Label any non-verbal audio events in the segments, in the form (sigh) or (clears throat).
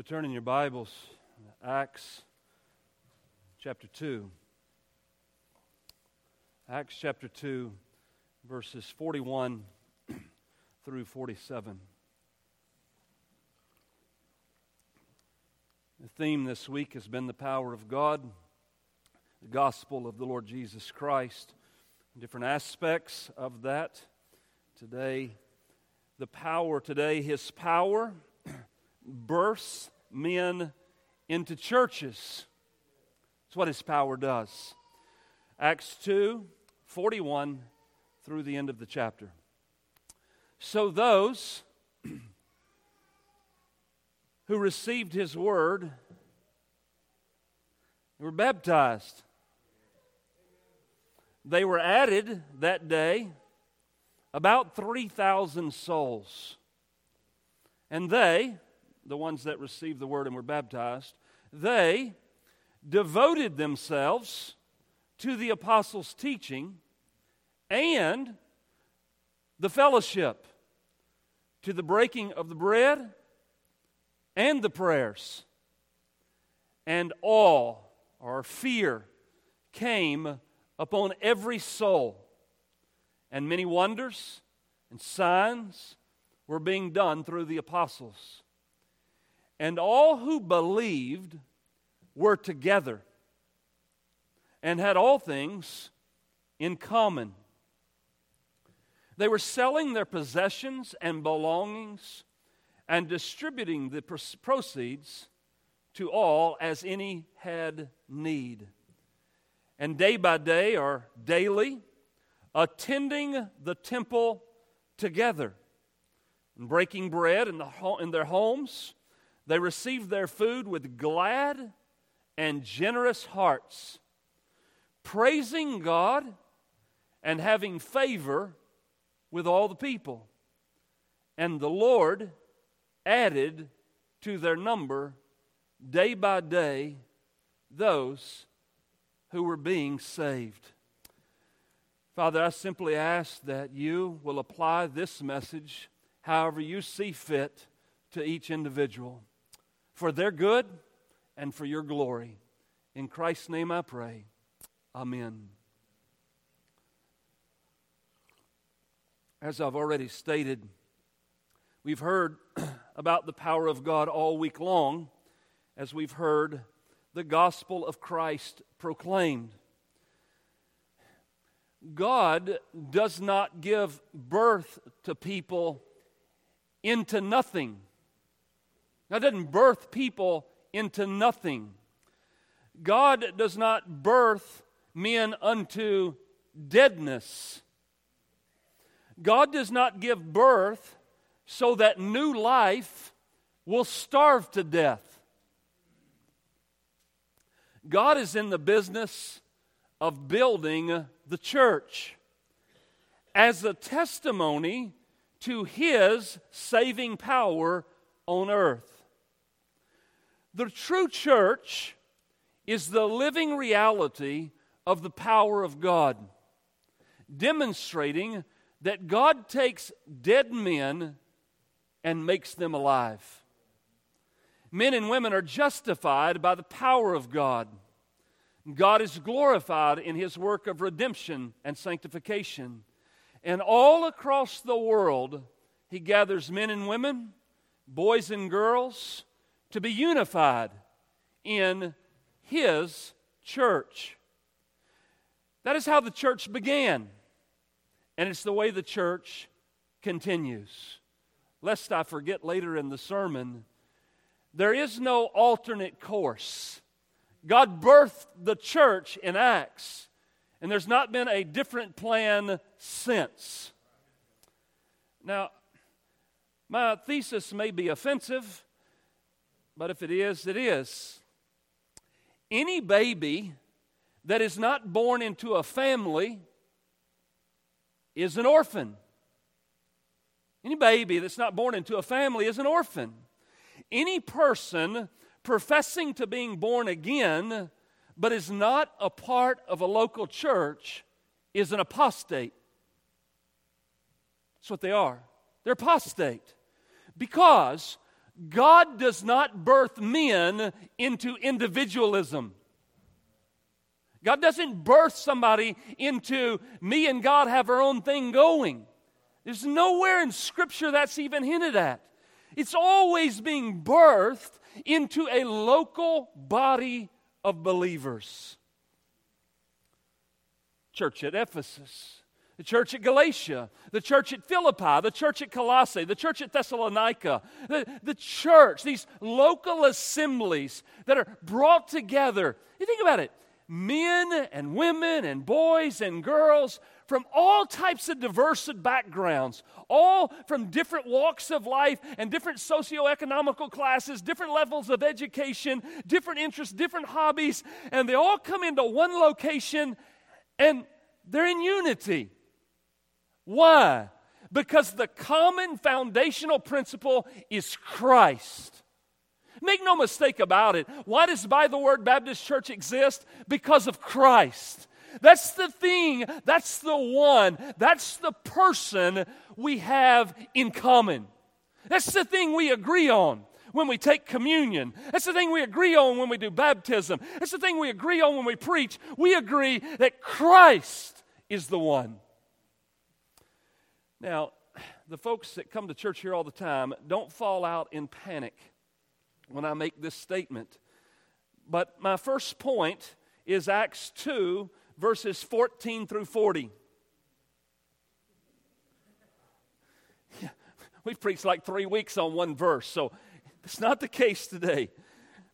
You'll turn in your Bibles, Acts chapter 2. Acts chapter 2, verses 41 (clears throat) through 47. The theme this week has been the power of God, the gospel of the Lord Jesus Christ, different aspects of that. Today, the power, today, His power bursts men into churches. That's what His power does. Acts 2 41 through the end of the chapter. So those (clears throat) who received his word were baptized. They were added that day about 3,000 souls. And they, the ones that received the word and were baptized, they devoted themselves to the apostles' teaching and the fellowship, to the breaking of the bread and the prayers. And awe or fear came upon every soul. And many wonders and signs were being done through the apostles. And all who believed were together and had all things in common. They were selling their possessions and belongings and distributing the proceeds to all as any had need. And day by day or daily, attending the temple together and breaking bread in, the, in their homes, they received their food with glad and generous hearts, praising God and having favor with all the people. And the Lord added to their number day by day those who were being saved. Father, I simply ask that you will apply this message however you see fit to each individual for their good and for your glory. In Christ's name I pray. Amen. As I've already stated, we've heard (clears throat) about the power of God all week long as we've heard the gospel of Christ proclaimed. God does not give birth to people into nothing. God doesn't birth people into nothing. God does not birth men unto deadness. God does not give birth so that new life will starve to death. God is in the business of building the church as a testimony to His saving power on earth. The true church is the living reality of the power of God, demonstrating that God takes dead men and makes them alive. Men and women are justified by the power of God. God is glorified in his work of redemption and sanctification. And all across the world, he gathers men and women, boys and girls, to be unified in his church. That is how the church began, and it's the way the church continues lest I forget later in the sermon, there is no alternate course. God birthed the church in Acts, and there's not been a different plan since. Now, my thesis may be offensive, but if it is, it is. Any baby that is not born into a family is an orphan. Any baby that's not born into a family is an orphan. Any person professing to being born again but is not a part of a local church is an apostate. That's what they are. They're apostate. Because God does not birth men into individualism. God doesn't birth somebody into me and God have our own thing going. There's nowhere in Scripture that's even hinted at. It's always being birthed into a local body of believers. Church at Ephesus, the church at Galatia, the church at Philippi, the church at Colossae, the church at Thessalonica, the, the church, these local assemblies that are brought together. You think about it men and women and boys and girls from all types of diverse backgrounds, all from different walks of life and different socioeconomical classes, different levels of education, different interests, different hobbies, and they all come into one location and they're in unity. Why? Because the common foundational principle is Christ. Make no mistake about it. Why does By the Word Baptist Church exist? Because of Christ. That's the thing, that's the one, that's the person we have in common. That's the thing we agree on when we take communion. That's the thing we agree on when we do baptism. That's the thing we agree on when we preach. We agree that Christ is the one. Now, the folks that come to church here all the time don't fall out in panic when I make this statement. But my first point is Acts 2, verses 14 through 40. Yeah, (laughs) we've preached like three weeks on one verse, so it's not the case today.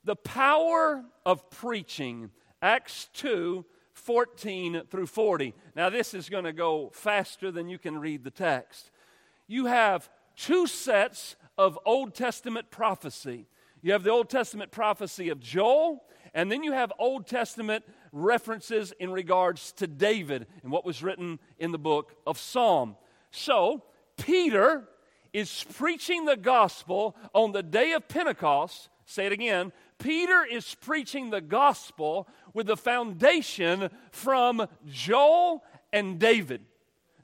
The power of preaching, Acts 2, 14 through 40. Now, this is going to go faster than you can read the text. You have two sets of Old Testament prophecy. You have the Old Testament prophecy of Joel, and then you have Old Testament references in regards to David and what was written in the book of Psalm. So, Peter is preaching the gospel on the day of Pentecost. Say it again. Peter is preaching the gospel with the foundation from Joel and David.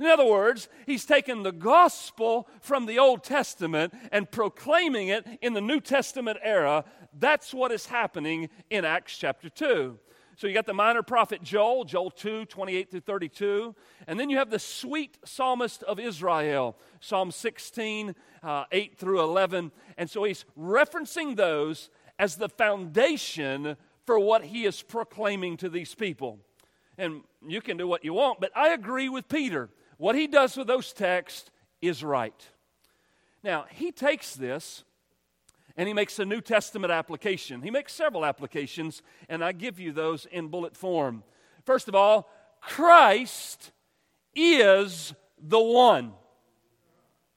In other words, he's taken the gospel from the Old Testament and proclaiming it in the New Testament era. That's what is happening in Acts chapter 2. So you got the minor prophet Joel, Joel 2, 28 through 32. And then you have the sweet psalmist of Israel, Psalm 16, uh, 8 through 11. And so he's referencing those as the foundation for what he is proclaiming to these people. And you can do what you want, but I agree with Peter. What he does with those texts is right. Now, he takes this and he makes a New Testament application. He makes several applications, and I give you those in bullet form. First of all, Christ is the one.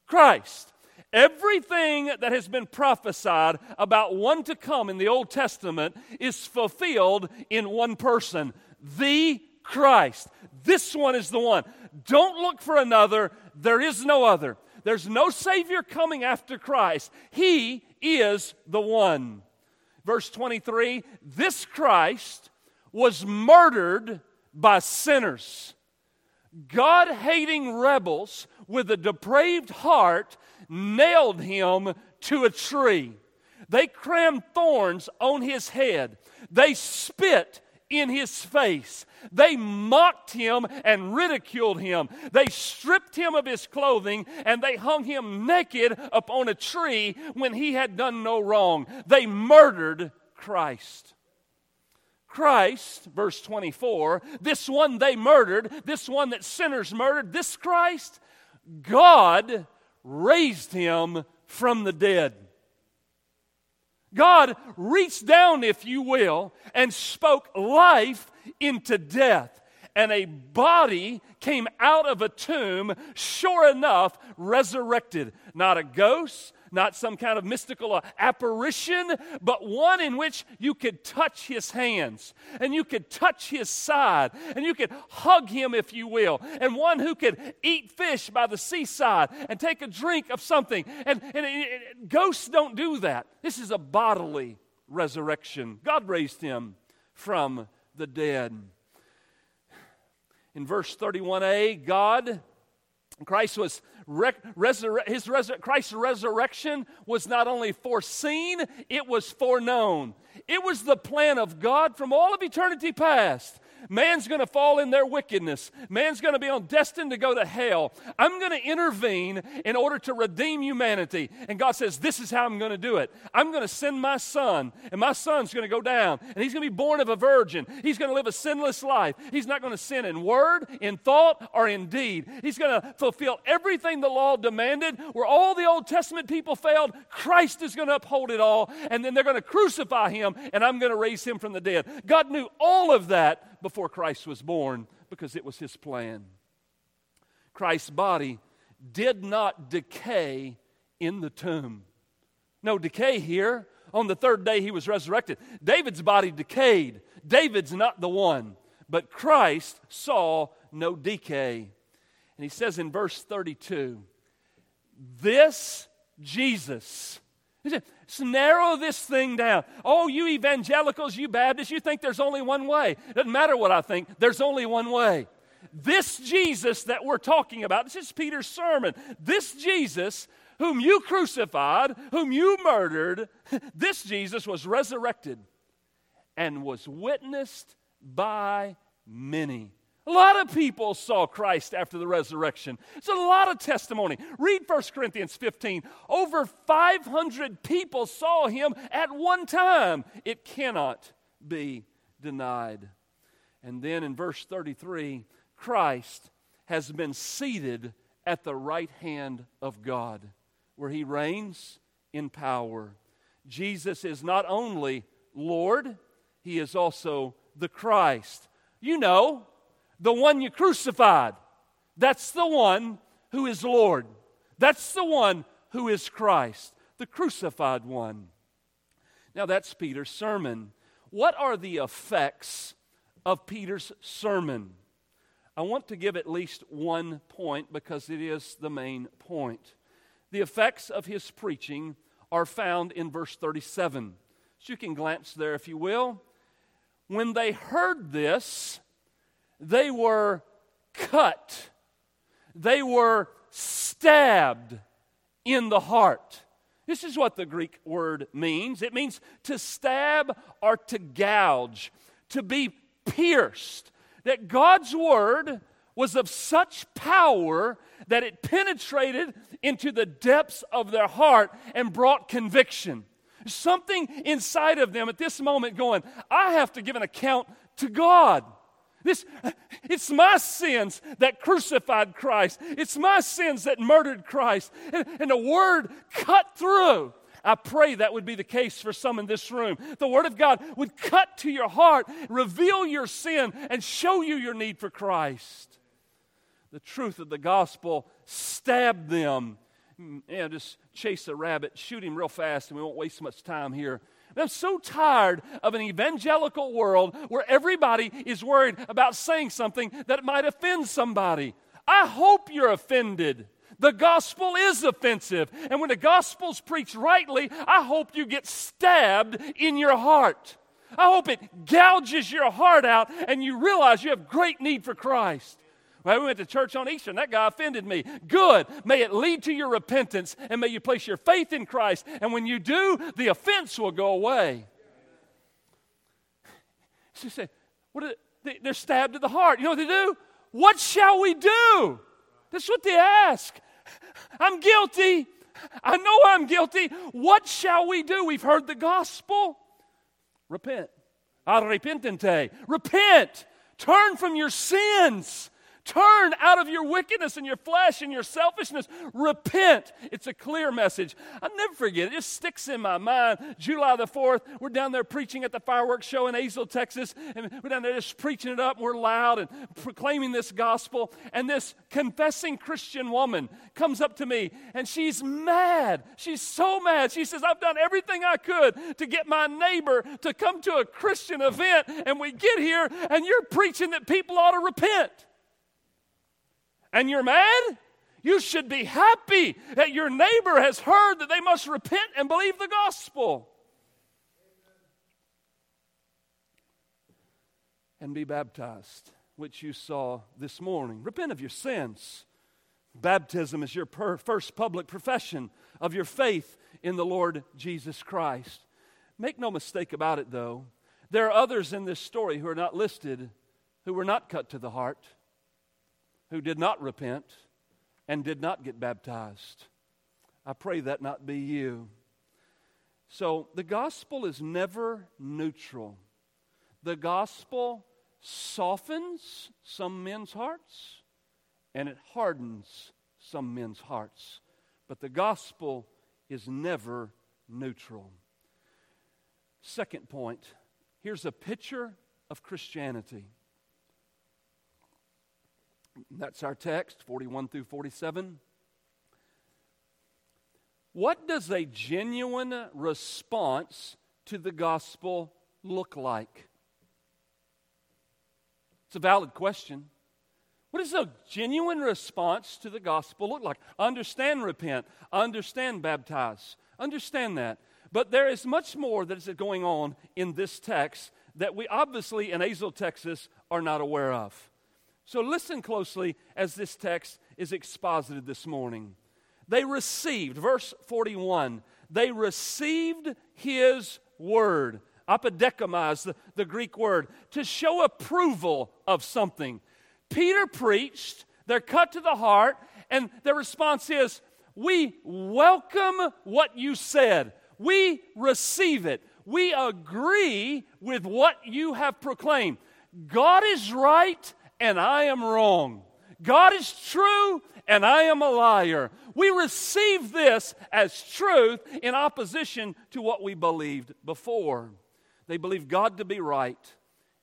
Christ. Everything that has been prophesied about one to come in the Old Testament is fulfilled in one person, the Christ. This one is the one. Don't look for another. There is no other. There's no Savior coming after Christ. He is the one. Verse 23 This Christ was murdered by sinners. God hating rebels with a depraved heart nailed him to a tree. They crammed thorns on his head. They spit in his face. They mocked him and ridiculed him. They stripped him of his clothing and they hung him naked upon a tree when he had done no wrong. They murdered Christ. Christ, verse 24, this one they murdered, this one that sinners murdered, this Christ, God raised him from the dead. God reached down, if you will, and spoke life into death. And a body came out of a tomb, sure enough, resurrected. Not a ghost, not some kind of mystical uh, apparition, but one in which you could touch his hands and you could touch his side and you could hug him, if you will, and one who could eat fish by the seaside and take a drink of something. And, and, and ghosts don't do that. This is a bodily resurrection. God raised him from the dead. In verse 31a, God Christ was resurre- his resur- Christ's resurrection was not only foreseen, it was foreknown. It was the plan of God from all of eternity past Man's going to fall in their wickedness. Man's going to be on destined to go to hell. I'm going to intervene in order to redeem humanity. And God says, This is how I'm going to do it. I'm going to send my son, and my son's going to go down, and he's going to be born of a virgin. He's going to live a sinless life. He's not going to sin in word, in thought, or in deed. He's going to fulfill everything the law demanded. Where all the Old Testament people failed, Christ is going to uphold it all, and then they're going to crucify him, and I'm going to raise him from the dead. God knew all of that before Christ was born because it was his plan. Christ's body did not decay in the tomb. No decay here. On the third day, he was resurrected. David's body decayed. David's not the one, but Christ saw no decay. And he says in verse 32 This Jesus, narrow this thing down. Oh, you evangelicals, you Baptists, you think there's only one way. Doesn't matter what I think, there's only one way. This Jesus that we're talking about, this is Peter's sermon. This Jesus, whom you crucified, whom you murdered, (laughs) this Jesus was resurrected and was witnessed by many. A lot of people saw Christ after the resurrection. It's a lot of testimony. Read 1 Corinthians 15. Over 500 people saw him at one time. It cannot be denied. And then in verse 33, Christ has been seated at the right hand of God, where he reigns in power. Jesus is not only Lord, he is also the Christ. You know, the one you crucified. That's the one who is Lord. That's the one who is Christ, the crucified one. Now, that's Peter's sermon. What are the effects of Peter's sermon? I want to give at least one point because it is the main point. The effects of his preaching are found in verse 37. So you can glance there if you will. When they heard this, they were cut, they were stabbed in the heart. This is what the Greek word means it means to stab or to gouge, to be pierced. That God's word was of such power that it penetrated into the depths of their heart and brought conviction. Something inside of them at this moment going, I have to give an account to God. This, it's my sins that crucified Christ. It's my sins that murdered Christ. And, and the word cut through. I pray that would be the case for some in this room. The Word of God would cut to your heart, reveal your sin, and show you your need for Christ. The truth of the gospel stabbed them. Mm, yeah, just chase a rabbit, shoot him real fast, and we won't waste much time here. I'm so tired of an evangelical world where everybody is worried about saying something that might offend somebody. I hope you're offended. The gospel is offensive. And when the gospel's preached rightly, I hope you get stabbed in your heart. I hope it gouges your heart out and you realize you have great need for Christ. Well, we went to church on Easter and that guy offended me. Good. May it lead to your repentance and may you place your faith in Christ. And when you do, the offense will go away. (laughs) She said, what they, they're stabbed to the heart. You know what they do? What shall we do? That's what they ask. (laughs) I'm guilty. I know I'm guilty. What shall we do? We've heard the gospel. Repent. Arrepentente. Repent. Turn from your sins. Turn out of your wickedness and your flesh and your selfishness. Repent. It's a clear message. I'll never forget it. It just sticks in my mind. July the 4th, we're down there preaching at the fireworks show in Azle, Texas. And we're down there just preaching it up. We're loud and proclaiming this gospel. And this confessing Christian woman comes up to me and she's mad. She's so mad. She says, I've done everything I could to get my neighbor to come to a Christian event. And we get here and you're preaching that people ought to repent and you're mad? You should be happy that your neighbor has heard that they must repent and believe the gospel. And be baptized, which you saw this morning. Repent of your sins. Baptism is your per- first public profession of your faith in the Lord Jesus Christ. Make no mistake about it, though, there are others in this story who are not listed who were not cut to the heart, who did not repent, and did not get baptized. I pray that not be you. So the gospel is never neutral. The gospel softens some men's hearts and it hardens some men's hearts. But the gospel is never neutral. Second point here's a picture of Christianity. That's our text, 41 through 47. What does a genuine response to the gospel look like? It's a valid question. What does a genuine response to the gospel look like? Understand, repent, understand, baptize, understand that. But there is much more that is going on in this text that we obviously in Azle, Texas, are not aware of. So listen closely as this text is exposited this morning. They received, verse 41, they received his word. Apodekamize, the, the Greek word, to show approval of something. Peter preached, they're cut to the heart, and their response is, We welcome what you said. We receive it. We agree with what you have proclaimed. God is right and I am wrong. God is true and I am a liar. We receive this as truth in opposition to what we believed before. They believe God to be right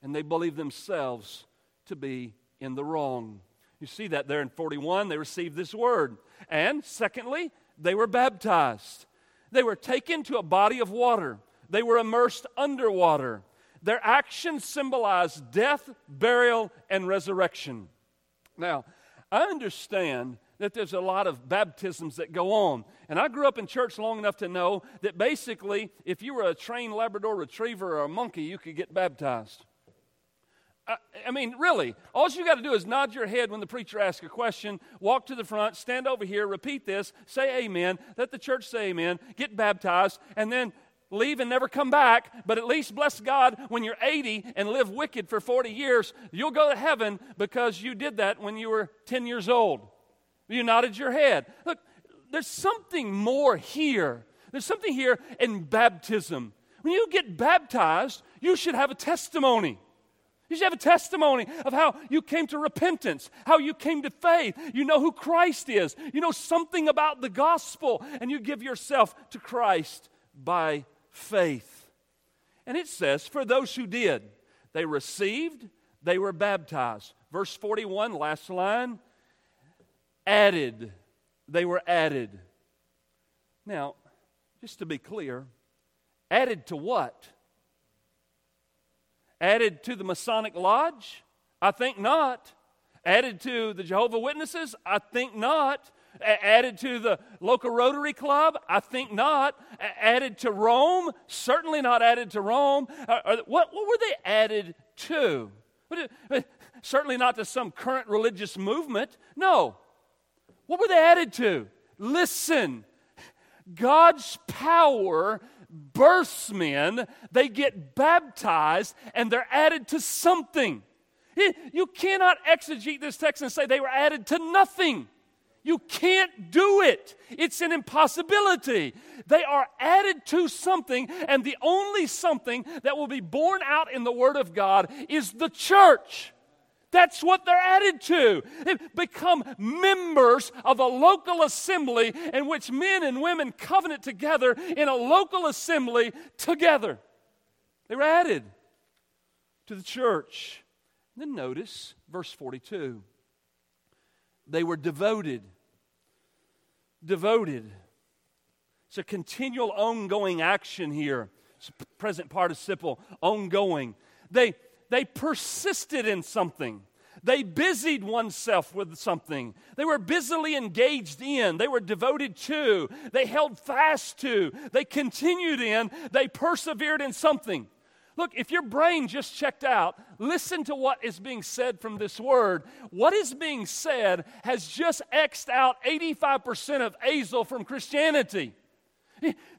and they believe themselves to be in the wrong. You see that there in 41, they received this word. And secondly, they were baptized. They were taken to a body of water, they were immersed underwater. Their actions symbolize death, burial, and resurrection. Now, I understand that there's a lot of baptisms that go on. And I grew up in church long enough to know that basically, if you were a trained Labrador retriever or a monkey, you could get baptized. I, I mean, really, all you got to do is nod your head when the preacher asks a question, walk to the front, stand over here, repeat this, say amen, let the church say amen, get baptized, and then leave and never come back, but at least bless God when you're 80 and live wicked for 40 years, you'll go to heaven because you did that when you were 10 years old. You nodded your head. Look, there's something more here. There's something here in baptism. When you get baptized, you should have a testimony. You should have a testimony of how you came to repentance, how you came to faith. You know who Christ is. You know something about the gospel, and you give yourself to Christ by faith. And it says, for those who did, they received, they were baptized. Verse 41, last line, added. They were added. Now, just to be clear, added to what? Added to the Masonic Lodge? I think not. Added to the Jehovah Witnesses? I think not. A- added to the local Rotary Club? I think not. A- added to Rome? Certainly not added to Rome. Uh, what, what were they added to? Uh, certainly not to some current religious movement. No. What were they added to? Listen, God's power births men, they get baptized, and they're added to something. You cannot exegete this text and say they were added to nothing. You can't do it. It's an impossibility. They are added to something, and the only something that will be born out in the Word of God is the church. That's what they're added to. They become members of a local assembly in which men and women covenant together in a local assembly together. They were added to the church. And then notice verse 42. They were devoted. Devoted. It's a continual ongoing action here. It's present participle, ongoing. They they persisted in something. They busied oneself with something. They were busily engaged in. They were devoted to. They held fast to. They continued in. They persevered in something. Look, if your brain just checked out, listen to what is being said from this word. What is being said has just X'd out 85% of Azle from Christianity.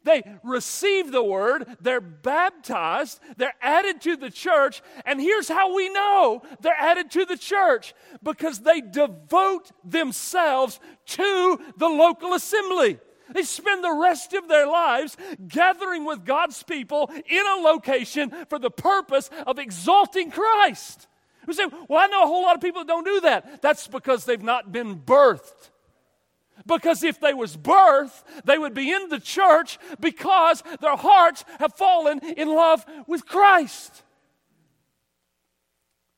They receive the word, they're baptized, they're added to the church, and here's how we know they're added to the church because they devote themselves to the local assembly. They spend the rest of their lives gathering with God's people in a location for the purpose of exalting Christ. We say, Well, I know a whole lot of people that don't do that. That's because they've not been birthed. Because if they was birthed, they would be in the church because their hearts have fallen in love with Christ.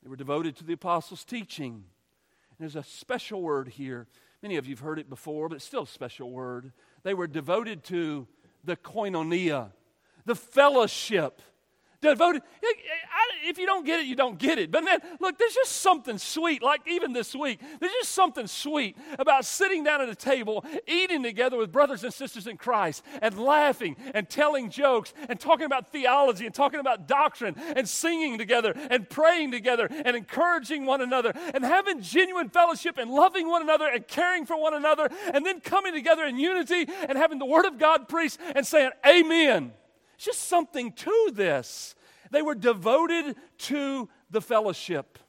They were devoted to the apostles' teaching. There's a special word here. Many of you have heard it before, but it's still a special word. They were devoted to the koinonia, the fellowship devoted. If you don't get it, you don't get it. But man, look, there's just something sweet, like even this week, there's just something sweet about sitting down at a table, eating together with brothers and sisters in Christ, and laughing and telling jokes and talking about theology and talking about doctrine and singing together and praying together and encouraging one another and having genuine fellowship and loving one another and caring for one another and then coming together in unity and having the Word of God preached and saying, Amen. It's just something to this. They were devoted to the fellowship,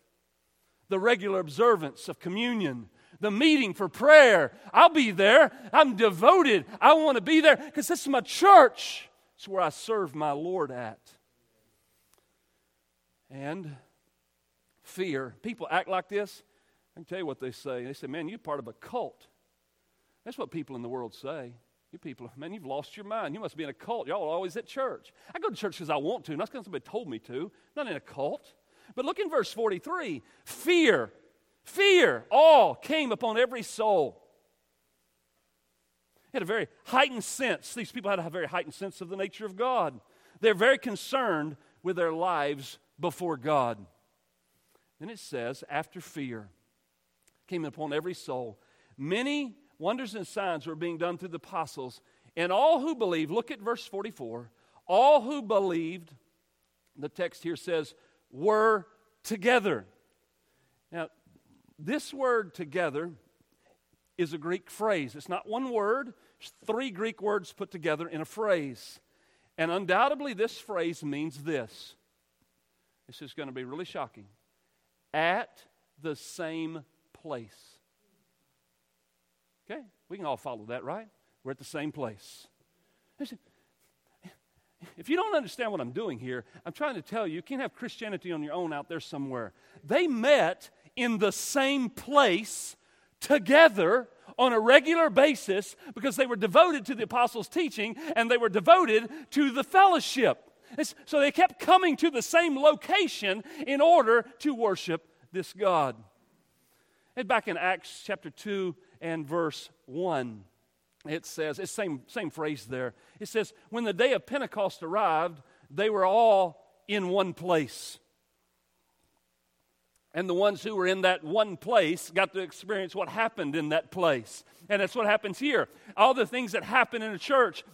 the regular observance of communion, the meeting for prayer. I'll be there. I'm devoted. I want to be there because this is my church. It's where I serve my Lord at. And fear. People act like this. I can tell you what they say. They say, Man, you're part of a cult. That's what people in the world say. You people, man, you've lost your mind. You must be in a cult. Y'all are always at church. I go to church because I want to, not because somebody told me to. not in a cult. But look in verse 43 fear, fear, all came upon every soul. Had a very heightened sense. These people had a very heightened sense of the nature of God. They're very concerned with their lives before God. Then it says, after fear came upon every soul, many wonders and signs were being done through the apostles. And all who believed, look at verse 44, all who believed, the text here says, were together. Now, this word together is a Greek phrase. It's not one word, it's three Greek words put together in a phrase. And undoubtedly, this phrase means this. This is going to be really shocking. At the same place. Okay, we can all follow that, right? We're at the same place. If you don't understand what I'm doing here, I'm trying to tell you, you can't have Christianity on your own out there somewhere. They met in the same place together on a regular basis because they were devoted to the apostles' teaching and they were devoted to the fellowship. so they kept coming to the same location in order to worship this God. And back in Acts chapter 2 and verse 1, it says, it's same, same phrase there. It says, when the day of Pentecost arrived, they were all in one place. And the ones who were in that one place got to experience what happened in that place. And that's what happens here. All the things that happen in a church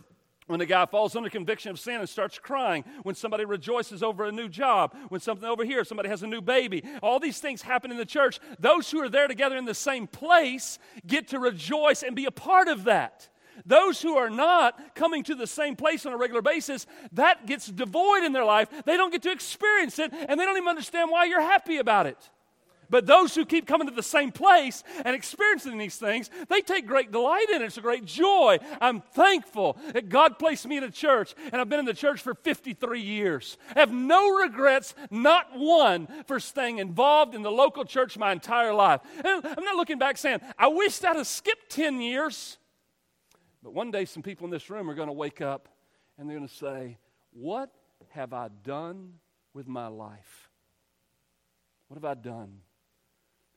when a guy falls under conviction of sin and starts crying, when somebody rejoices over a new job, when something over here, somebody has a new baby, all these things happen in the church. Those who are there together in the same place get to rejoice and be a part of that. Those who are not coming to the same place on a regular basis, that gets devoid in their life. They don't get to experience it, and they don't even understand why you're happy about it. But those who keep coming to the same place and experiencing these things, they take great delight in it. It's a great joy. I'm thankful that God placed me in a church, and I've been in the church for 53 years. I have no regrets, not one, for staying involved in the local church my entire life. And I'm not looking back saying, I wished I'd have skipped 10 years. But one day, some people in this room are going to wake up and they're going to say, What have I done with my life? What have I done?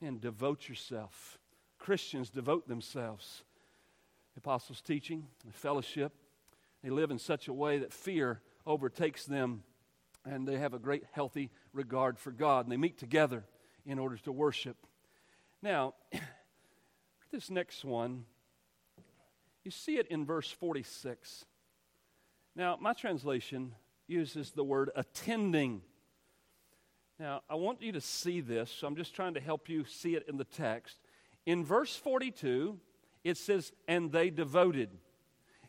And devote yourself. Christians devote themselves. The apostles' teaching, the fellowship, they live in such a way that fear overtakes them and they have a great healthy regard for God and they meet together in order to worship. Now, (clears throat) this next one, you see it in verse 46. Now, my translation uses the word attending. Now, I want you to see this, so I'm just trying to help you see it in the text. In verse 42, it says, and they devoted.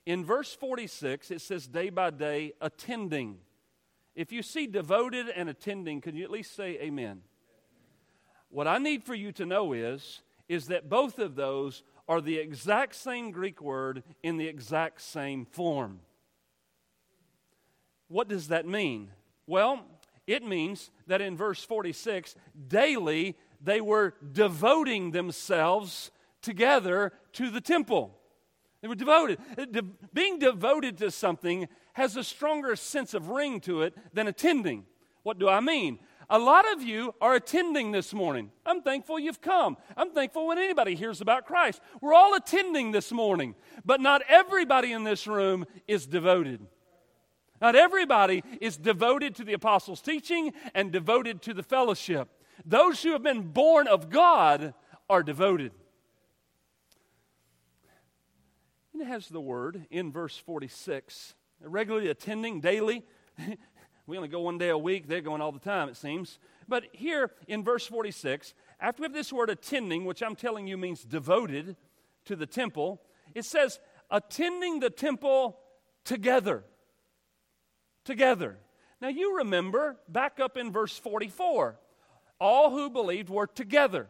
In verse 46, it says, day by day, attending. If you see devoted and attending, can you at least say amen? What I need for you to know is, is that both of those are the exact same Greek word in the exact same form. What does that mean? Well, it means that in verse 46, daily they were devoting themselves together to the temple. They were devoted. Uh, de- being devoted to something has a stronger sense of ring to it than attending. What do I mean? A lot of you are attending this morning. I'm thankful you've come. I'm thankful when anybody hears about Christ. We're all attending this morning, but not everybody in this room is devoted. Not everybody is devoted to the apostles' teaching and devoted to the fellowship. Those who have been born of God are devoted. And it has the word in verse 46 regularly attending daily. (laughs) we only go one day a week, they're going all the time, it seems. But here in verse 46, after we have this word attending, which I'm telling you means devoted to the temple, it says attending the temple together together. Now you remember back up in verse 44, all who believed were together.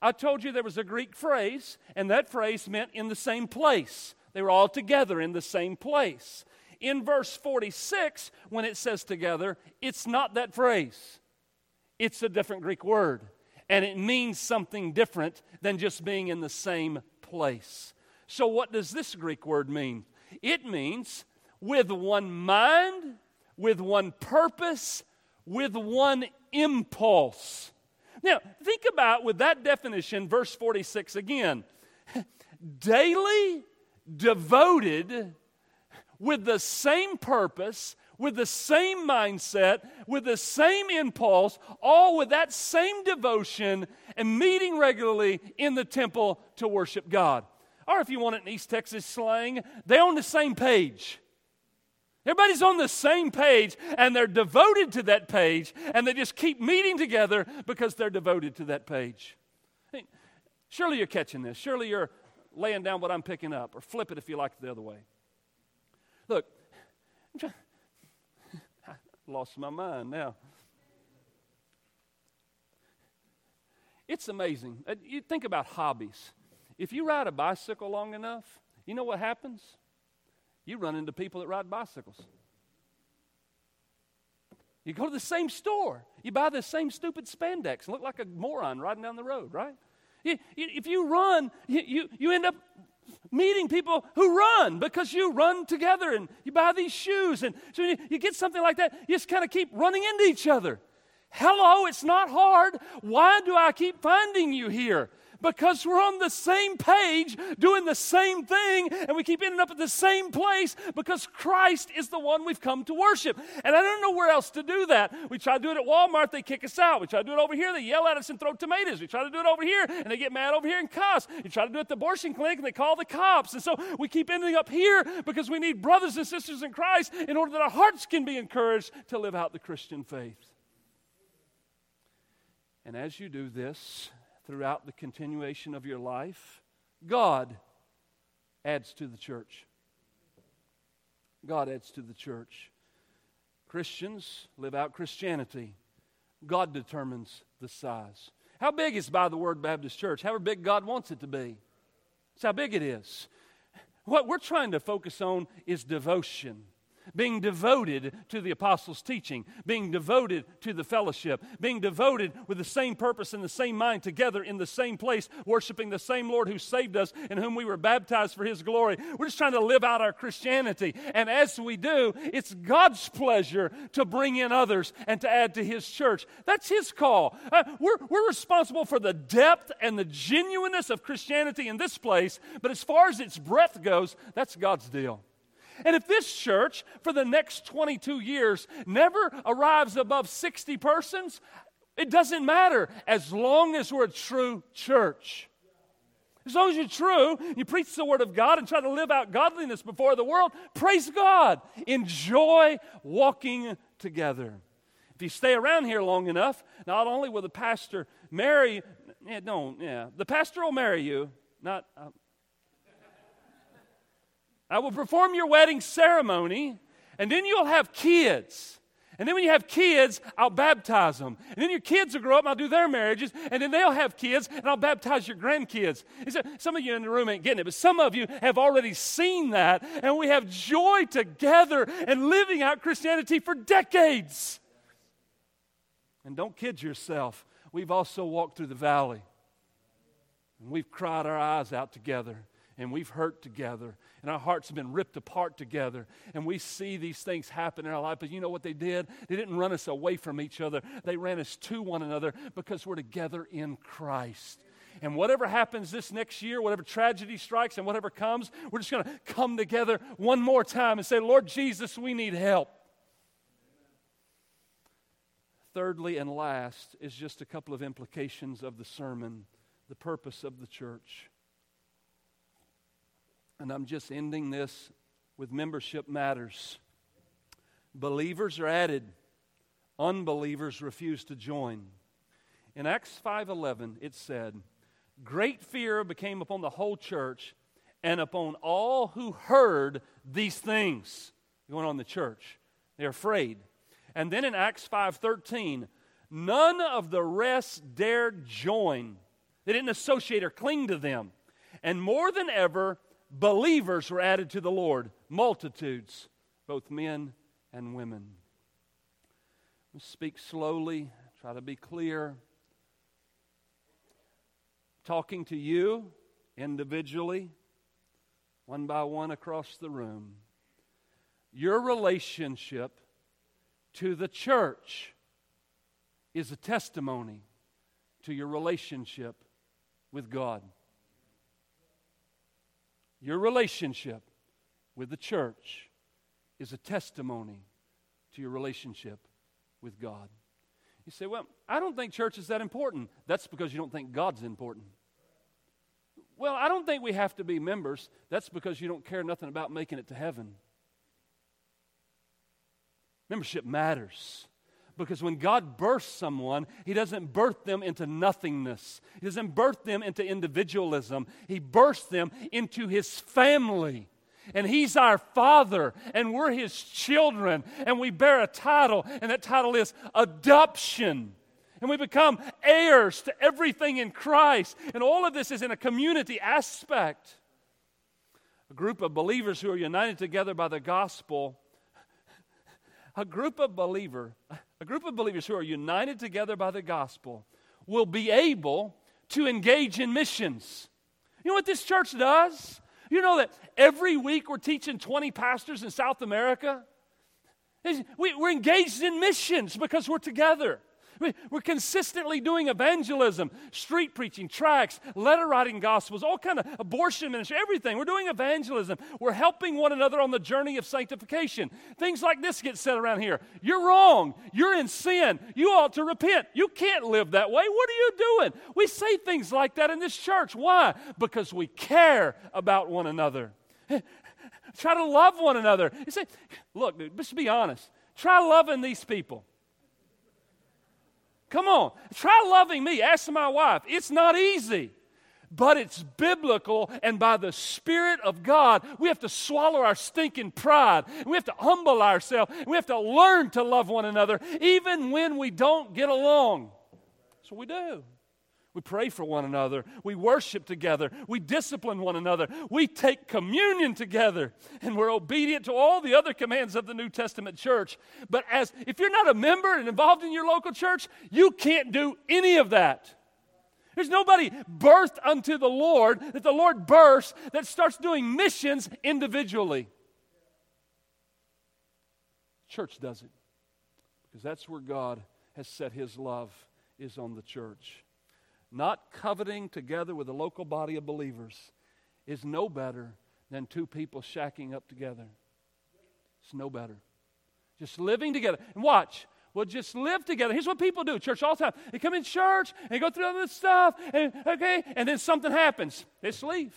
I told you there was a Greek phrase, and that phrase meant in the same place. They were all together in the same place. In verse 46, when it says together, it's not that phrase, it's a different Greek word. And it means something different than just being in the same place. So, what does this Greek word mean? It means with one mind with one purpose, with one impulse. Now, think about with that definition, verse 46 again. Daily devoted with the same purpose, with the same mindset, with the same impulse, all with that same devotion, and meeting regularly in the temple to worship God. Or if you want it in East Texas slang, they're on the same page. Everybody's on the same page and they're devoted to that page and they just keep meeting together because they're devoted to that page. Surely you're catching this. Surely you're laying down what I'm picking up or flip it if you like the other way. Look, (laughs) I lost my mind now. It's amazing. Uh, you think about hobbies. If you ride a bicycle long enough, you know what happens? You run into people that ride bicycles. You go to the same store, you buy the same stupid spandex and look like a moron riding down the road, right? You, you, if you run, you, you end up meeting people who run because you run together and you buy these shoes. And so you, you get something like that, you just kind of keep running into each other. Hello, it's not hard. Why do I keep finding you here? Because we're on the same page doing the same thing and we keep ending up at the same place because Christ is the one we've come to worship. And I don't know where else to do that. We try to do it at Walmart, they kick us out. We try to do it over here, they yell at us and throw tomatoes. We try to do it over here and they get mad over here and cuss. You try to do it at the abortion clinic and they call the cops. And so we keep ending up here because we need brothers and sisters in Christ in order that our hearts can be encouraged to live out the Christian faith. And as you do this, throughout the continuation of your life, God adds to the church. God adds to the church. Christians live out Christianity. God determines the size. How big is by the Word Baptist Church? However big God wants it to be. It's how big it is. What we're trying to focus on is devotion being devoted to the apostles' teaching, being devoted to the fellowship, being devoted with the same purpose and the same mind together in the same place, worshiping the same Lord who saved us and whom we were baptized for his glory. We're just trying to live out our Christianity. And as we do, it's God's pleasure to bring in others and to add to his church. That's his call. Uh, we're, we're responsible for the depth and the genuineness of Christianity in this place, but as far as its breadth goes, that's God's deal. And if this church for the next 22 years never arrives above 60 persons, it doesn't matter as long as we're a true church. As long as you're true, you preach the Word of God and try to live out godliness before the world, praise God. Enjoy walking together. If you stay around here long enough, not only will the pastor marry, yeah, yeah, the pastor will marry you, not. Uh, I will perform your wedding ceremony, and then you'll have kids. And then when you have kids, I'll baptize them. And then your kids will grow up and I'll do their marriages. And then they'll have kids and I'll baptize your grandkids. Some of you in the room ain't getting it, but some of you have already seen that. And we have joy together and living out Christianity for decades. And don't kid yourself. We've also walked through the valley. And we've cried our eyes out together and we've hurt together, and our hearts have been ripped apart together, and we see these things happen in our life. But you know what they did? They didn't run us away from each other, they ran us to one another because we're together in Christ. And whatever happens this next year, whatever tragedy strikes and whatever comes, we're just going to come together one more time and say, Lord Jesus, we need help. Thirdly and last is just a couple of implications of the sermon, the purpose of the church. And I'm just ending this with membership matters. Believers are added, unbelievers refuse to join. In Acts 5:11 it said, "Great fear became upon the whole church and upon all who heard these things." Going on in the church. They're afraid. And then in Acts 5:13, none of the rest dared join. They didn't associate or cling to them. And more than ever, believers were added to the Lord, multitudes, both men and women. Speak slowly, try to be clear. Talking to you individually, one by one across the room. Your relationship to the church is a testimony to your relationship with God. Your relationship with the church is a testimony to your relationship with God. You say, Well, I don't think church is that important. That's because you don't think God's important. Well, I don't think we have to be members. That's because you don't care nothing about making it to heaven. Membership matters. Because when God births someone, He doesn't birth them into nothingness. He doesn't birth them into individualism. He births them into His family. And He's our Father, and we're His children, and we bear a title, and that title is adoption. And we become heirs to everything in Christ. And all of this is in a community aspect. A group of believers who are united together by the gospel a group of believer, a group of believers who are united together by the gospel will be able to engage in missions. You know what this church does? You know that every week we're teaching 20 pastors in South America? We're engaged in missions because we're together. We're consistently doing evangelism, street preaching, tracts, letter writing gospels, all kind of abortion ministry, everything. We're doing evangelism. We're helping one another on the journey of sanctification. Things like this get said around here. You're wrong. You're in sin. You ought to repent. You can't live that way. What are you doing? We say things like that in this church. Why? Because we care about one another. (laughs) Try to love one another. You say, look, dude, just be honest. Try loving these people. Come on, try loving me. Ask my wife. It's not easy, but it's biblical, and by the Spirit of God, we have to swallow our stinking pride. We have to humble ourselves. We have to learn to love one another, even when we don't get along. That's what we do. We pray for one another. We worship together. We discipline one another. We take communion together. And we're obedient to all the other commands of the New Testament church. But as if you're not a member and involved in your local church, you can't do any of that. There's nobody birthed unto the Lord that the Lord births that starts doing missions individually. Church does it. Because that's where God has set his love is on the church not coveting together with a local body of believers is no better than two people shacking up together. It's no better. Just living together. And watch, we'll just live together. Here's what people do church all the time. They come in church and go through all this stuff, and okay, and then something happens. They just leave.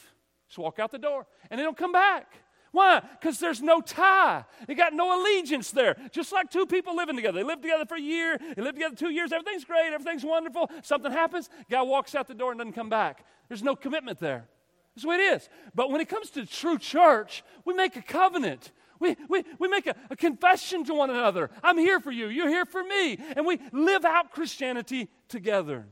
Just walk out the door. And they don't come back. Why? Because there's no tie. They got no allegiance there. Just like two people living together. They live together for a year, they live together two years, everything's great, everything's wonderful. Something happens, guy walks out the door and doesn't come back. There's no commitment there. That's the way it is. But when it comes to true church, we make a covenant. We, we, we make a, a confession to one another. I'm here for you. You're here for me. And we live out Christianity together.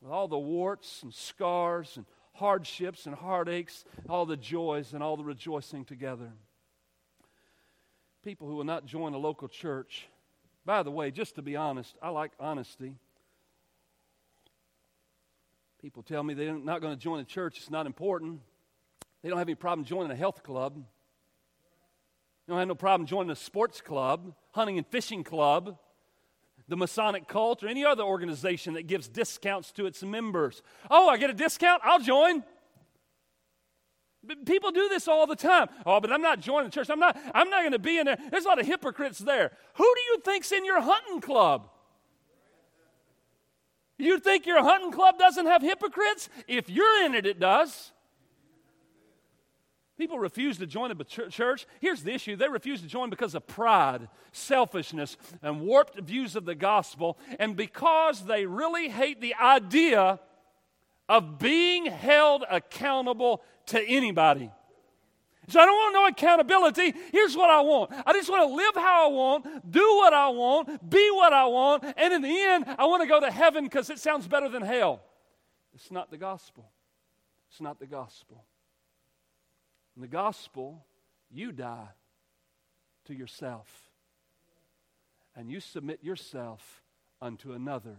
With all the warts and scars and hardships and heartaches, all the joys and all the rejoicing together. People who will not join a local church, by the way, just to be honest, I like honesty. People tell me they're not going to join a church, it's not important. They don't have any problem joining a health club. They don't have no problem joining a sports club, hunting and fishing club, the Masonic cult, or any other organization that gives discounts to its members. Oh, I get a discount? I'll join. People do this all the time. Oh, but I'm not joining the church. I'm not, I'm not going to be in there. There's a lot of hypocrites there. Who do you think's in your hunting club? You think your hunting club doesn't have hypocrites? If you're in it, it does. People refuse to join a church. Here's the issue they refuse to join because of pride, selfishness, and warped views of the gospel, and because they really hate the idea of being held accountable to anybody. So I don't want no accountability. Here's what I want I just want to live how I want, do what I want, be what I want, and in the end, I want to go to heaven because it sounds better than hell. It's not the gospel. It's not the gospel. In the gospel, you die to yourself and you submit yourself unto another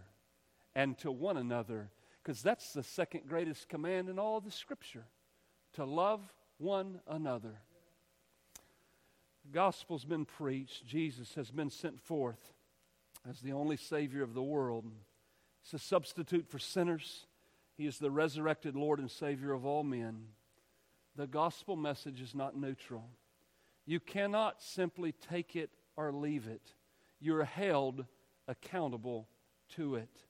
and to one another because that's the second greatest command in all the scripture to love one another. The gospel's been preached, Jesus has been sent forth as the only Savior of the world. He's a substitute for sinners, He is the resurrected Lord and Savior of all men. The gospel message is not neutral. You cannot simply take it or leave it. You're held accountable to it.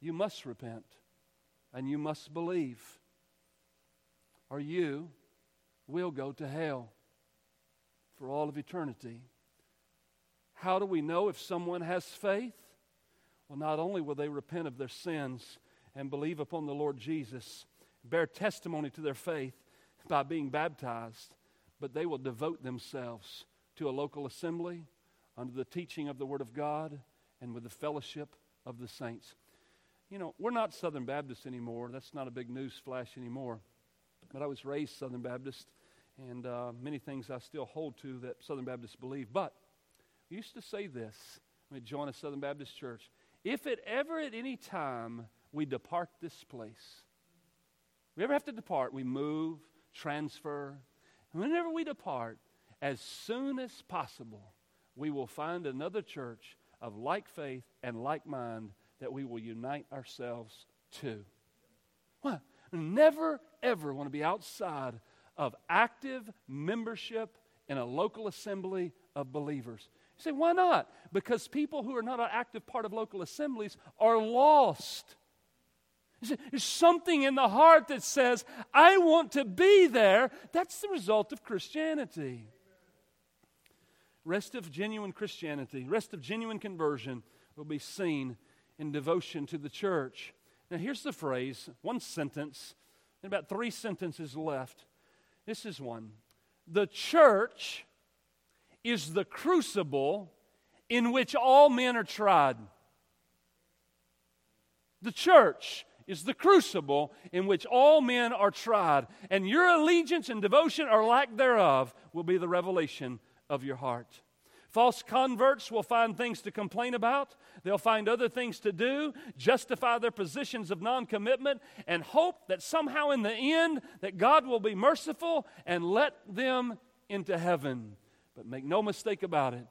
You must repent and you must believe, or you will go to hell for all of eternity. How do we know if someone has faith? Well, not only will they repent of their sins and believe upon the Lord Jesus, bear testimony to their faith, by being baptized, but they will devote themselves to a local assembly under the teaching of the Word of God and with the fellowship of the saints. You know, we're not Southern Baptists anymore. That's not a big news flash anymore. But I was raised Southern Baptist, and uh, many things I still hold to that Southern Baptists believe. But we used to say this when we join a Southern Baptist church if it ever at any time we depart this place, we ever have to depart, we move, transfer. Whenever we depart, as soon as possible, we will find another church of like faith and like mind that we will unite ourselves to. What? Never, ever want to be outside of active membership in a local assembly of believers. You say, why not? Because people who are not an active part of local assemblies are lost. There's something in the heart that says, I want to be there. That's the result of Christianity. Rest of genuine Christianity, rest of genuine conversion will be seen in devotion to the church. Now, here's the phrase one sentence, and about three sentences left. This is one The church is the crucible in which all men are tried. The church is the crucible in which all men are tried, and your allegiance and devotion or lack thereof will be the revelation of your heart. False converts will find things to complain about. They'll find other things to do, justify their positions of non-commitment, and hope that somehow in the end that God will be merciful and let them into heaven. But make no mistake about it,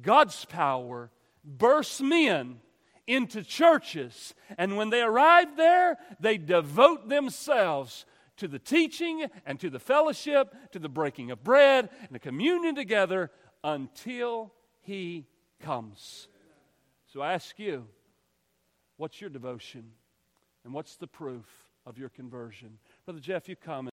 God's power bursts men into churches. And when they arrive there, they devote themselves to the teaching and to the fellowship, to the breaking of bread and the communion together until He comes. So I ask you, what's your devotion? And what's the proof of your conversion? Brother Jeff, you come.